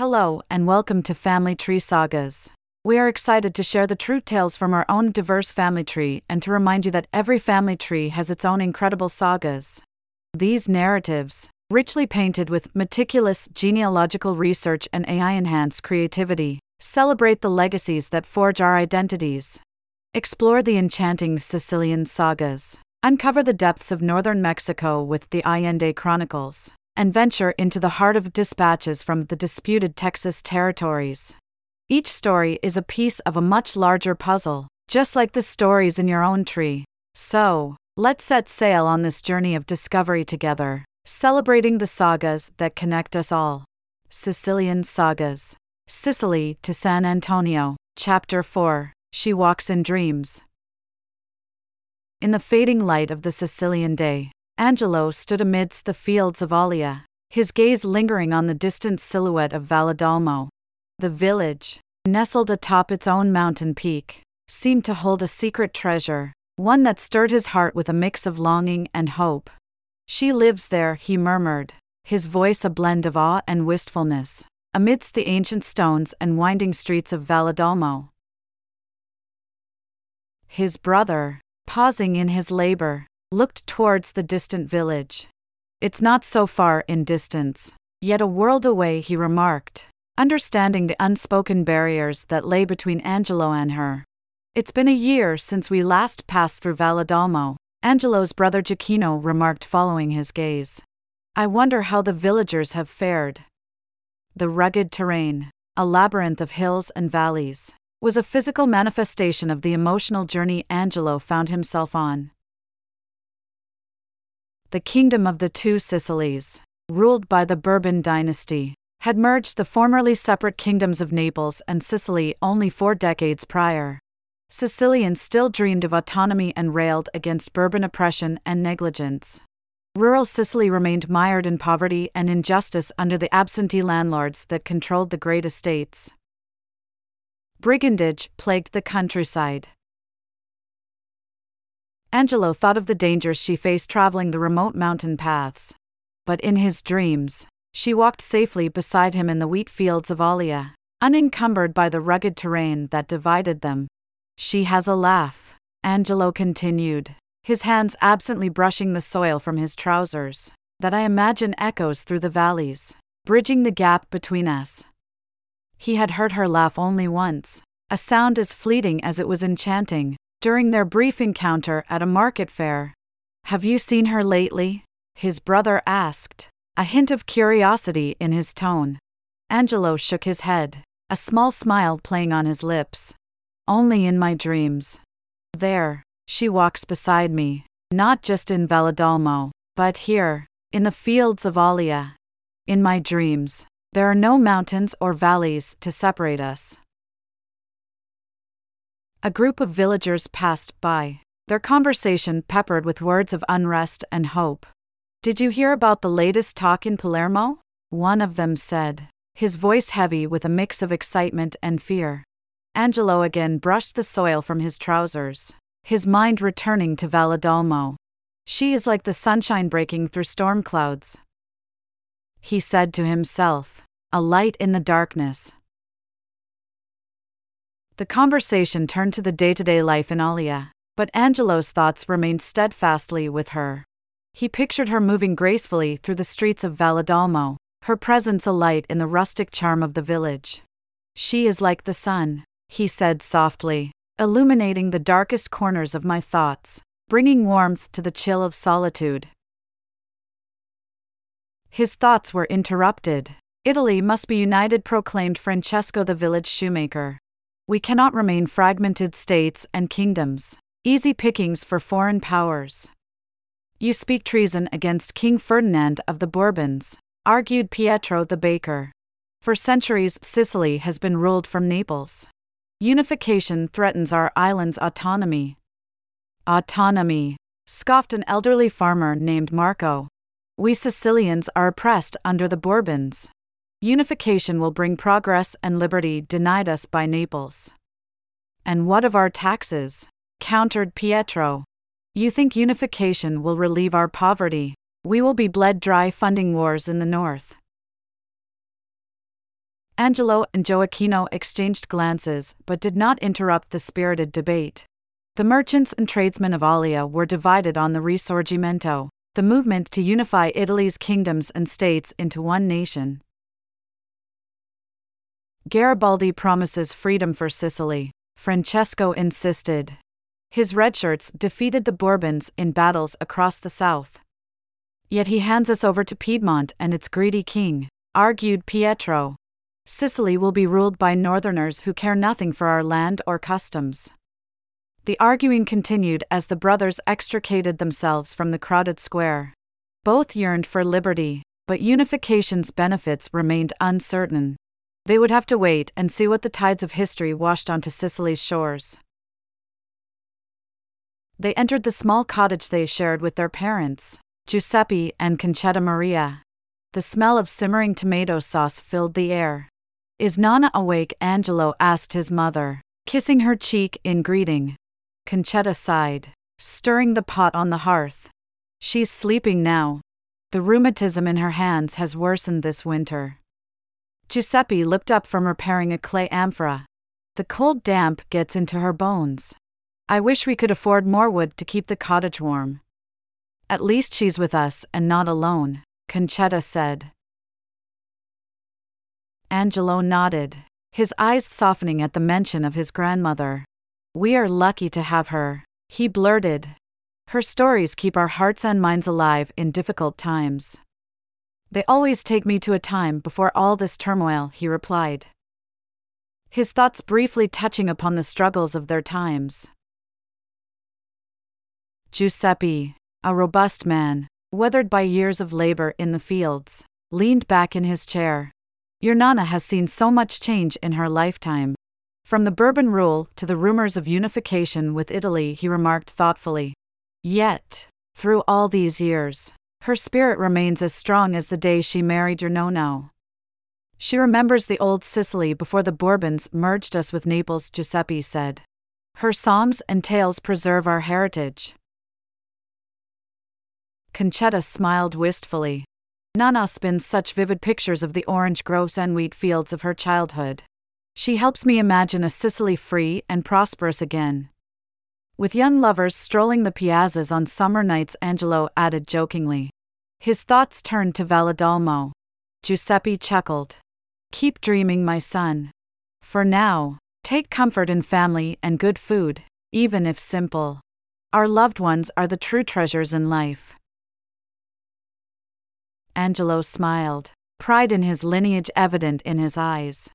Hello, and welcome to Family Tree Sagas. We are excited to share the true tales from our own diverse family tree and to remind you that every family tree has its own incredible sagas. These narratives, richly painted with meticulous genealogical research and AI enhanced creativity, celebrate the legacies that forge our identities. Explore the enchanting Sicilian sagas, uncover the depths of northern Mexico with the Allende Chronicles, and venture into the heart of dispatches from the disputed Texas territories. Each story is a piece of a much larger puzzle, just like the stories in your own tree. So, let's set sail on this journey of discovery together, celebrating the sagas that connect us all. Sicilian Sagas Sicily to San Antonio, Chapter 4 She Walks in Dreams. In the fading light of the Sicilian day, Angelo stood amidst the fields of Alia, his gaze lingering on the distant silhouette of Valledolmo. The village, nestled atop its own mountain peak, seemed to hold a secret treasure, one that stirred his heart with a mix of longing and hope. She lives there, he murmured, his voice a blend of awe and wistfulness amidst the ancient stones and winding streets of Valledolmo. His brother, pausing in his labor, looked towards the distant village. It's not so far in distance, yet a world away, he remarked, understanding the unspoken barriers that lay between Angelo and her. It's been a year since we last passed through Valledolmo, Angelo's brother Gioacchino remarked following his gaze. I wonder how the villagers have fared. The rugged terrain, a labyrinth of hills and valleys, was a physical manifestation of the emotional journey Angelo found himself on. The kingdom of the two Sicilies, ruled by the Bourbon dynasty, had merged the formerly separate kingdoms of Naples and Sicily only four decades prior. Sicilians still dreamed of autonomy and railed against Bourbon oppression and negligence. Rural Sicily remained mired in poverty and injustice under the absentee landlords that controlled the great estates. Brigandage plagued the countryside. Angelo thought of the dangers she faced traveling the remote mountain paths. But in his dreams, she walked safely beside him in the wheat fields of Alia, unencumbered by the rugged terrain that divided them. She has a laugh, Angelo continued his hands absently brushing the soil from his trousers, that I imagine echoes through the valleys, bridging the gap between us. He had heard her laugh only once, a sound as fleeting as it was enchanting, during their brief encounter at a market fair. Have you seen her lately? His brother asked, a hint of curiosity in his tone. Angelo shook his head, a small smile playing on his lips. Only in my dreams. There, she walks beside me, not just in Valledolmo, but here, in the fields of Alia. In my dreams, there are no mountains or valleys to separate us. A group of villagers passed by, their conversation peppered with words of unrest and hope. Did you hear about the latest talk in Palermo? One of them said, his voice heavy with a mix of excitement and fear. Angelo again brushed the soil from his trousers his mind returning to Valledolmo. She is like the sunshine breaking through storm clouds. He said to himself, a light in the darkness. The conversation turned to the day to day life in Alia, but Angelo's thoughts remained steadfastly with her. He pictured her moving gracefully through the streets of Valledolmo, her presence a light in the rustic charm of the village. She is like the sun, he said softly, illuminating the darkest corners of my thoughts, bringing warmth to the chill of solitude. His thoughts were interrupted. Italy must be united, proclaimed Francesco the village shoemaker. We cannot remain fragmented states and kingdoms, easy pickings for foreign powers. You speak treason against King Ferdinand of the Bourbons, argued Pietro the baker. For centuries, Sicily has been ruled from Naples. Unification threatens our island's autonomy. Autonomy, scoffed an elderly farmer named Marco. We Sicilians are oppressed under the Bourbons. Unification will bring progress and liberty denied us by Naples. And what of our taxes? countered Pietro. You think unification will relieve our poverty? We will be bled dry funding wars in the north. Angelo and Gioacchino exchanged glances, but did not interrupt the spirited debate. The merchants and tradesmen of Alia were divided on the Risorgimento, the movement to unify Italy's kingdoms and states into one nation. Garibaldi promises freedom for Sicily. Francesco insisted. His redshirts defeated the Bourbons in battles across the south. Yet he hands us over to Piedmont and its greedy king, argued Pietro. Sicily will be ruled by northerners who care nothing for our land or customs. The arguing continued as the brothers extricated themselves from the crowded square. Both yearned for liberty, but unification's benefits remained uncertain. They would have to wait and see what the tides of history washed onto Sicily's shores. They entered the small cottage they shared with their parents, Giuseppe and Concetta Maria. The smell of simmering tomato sauce filled the air. Is Nana awake? Angelo asked his mother, kissing her cheek in greeting. Concetta sighed, stirring the pot on the hearth. She's sleeping now. The rheumatism in her hands has worsened this winter. Giuseppe looked up from repairing a clay amphora. The cold damp gets into her bones. I wish we could afford more wood to keep the cottage warm. At least she's with us and not alone, Concetta said. Angelo nodded, his eyes softening at the mention of his grandmother. We are lucky to have her, he blurted. Her stories keep our hearts and minds alive in difficult times. They always take me to a time before all this turmoil, he replied. His thoughts briefly touching upon the struggles of their times. Giuseppe, a robust man, weathered by years of labor in the fields, leaned back in his chair. Your Nana has seen so much change in her lifetime. From the Bourbon rule to the rumors of unification with Italy, he remarked thoughtfully. Yet, through all these years, her spirit remains as strong as the day she married your Nonno. She remembers the old Sicily before the Bourbons merged us with Naples, Giuseppe said. Her songs and tales preserve our heritage. Concetta smiled wistfully. Nana spins such vivid pictures of the orange groves and wheat fields of her childhood. She helps me imagine a Sicily free and prosperous again. With young lovers strolling the piazzas on summer nights, Angelo added jokingly. His thoughts turned to Valledolmo. Giuseppe chuckled. Keep dreaming, my son. For now, take comfort in family and good food, even if simple. Our loved ones are the true treasures in life. Angelo smiled, pride in his lineage evident in his eyes.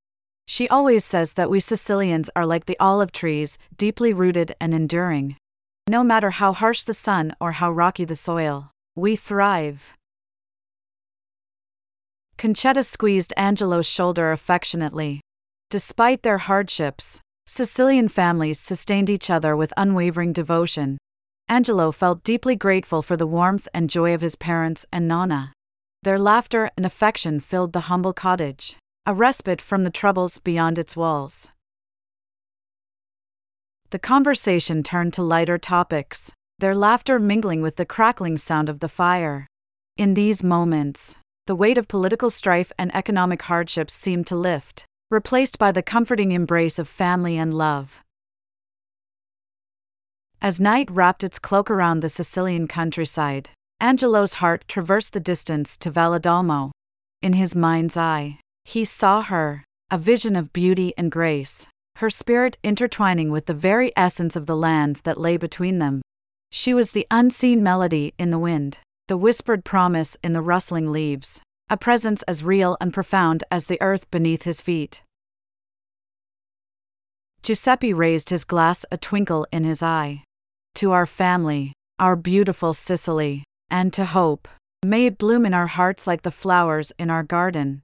She always says that we Sicilians are like the olive trees, deeply rooted and enduring. No matter how harsh the sun or how rocky the soil, we thrive. Concetta squeezed Angelo's shoulder affectionately. Despite their hardships, Sicilian families sustained each other with unwavering devotion. Angelo felt deeply grateful for the warmth and joy of his parents and Nonna. Their laughter and affection filled the humble cottage, a respite from the troubles beyond its walls. The conversation turned to lighter topics, their laughter mingling with the crackling sound of the fire. In these moments, the weight of political strife and economic hardships seemed to lift, replaced by the comforting embrace of family and love. As night wrapped its cloak around the Sicilian countryside, Angelo's heart traversed the distance to Valledolmo. In his mind's eye, he saw her, a vision of beauty and grace, her spirit intertwining with the very essence of the land that lay between them. She was the unseen melody in the wind, the whispered promise in the rustling leaves, a presence as real and profound as the earth beneath his feet. Giuseppe raised his glass, a twinkle in his eye. To our family, our beautiful Sicily and to hope. May it bloom in our hearts like the flowers in our garden.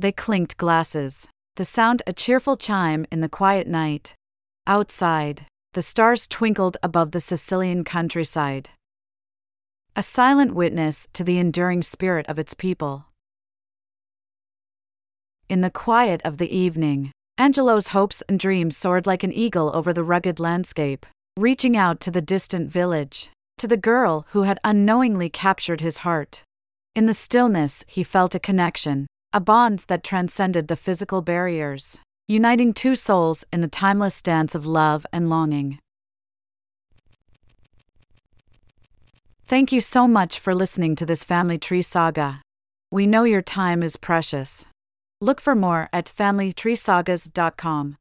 They clinked glasses, the sound a cheerful chime in the quiet night. Outside, the stars twinkled above the Sicilian countryside. A silent witness to the enduring spirit of its people. In the quiet of the evening, Angelo's hopes and dreams soared like an eagle over the rugged landscape, reaching out to the distant village to the girl who had unknowingly captured his heart. In the stillness, he felt a connection, a bond that transcended the physical barriers, uniting two souls in the timeless dance of love and longing. Thank you so much for listening to this family tree saga. We know your time is precious. Look for more at familytreesagas.com.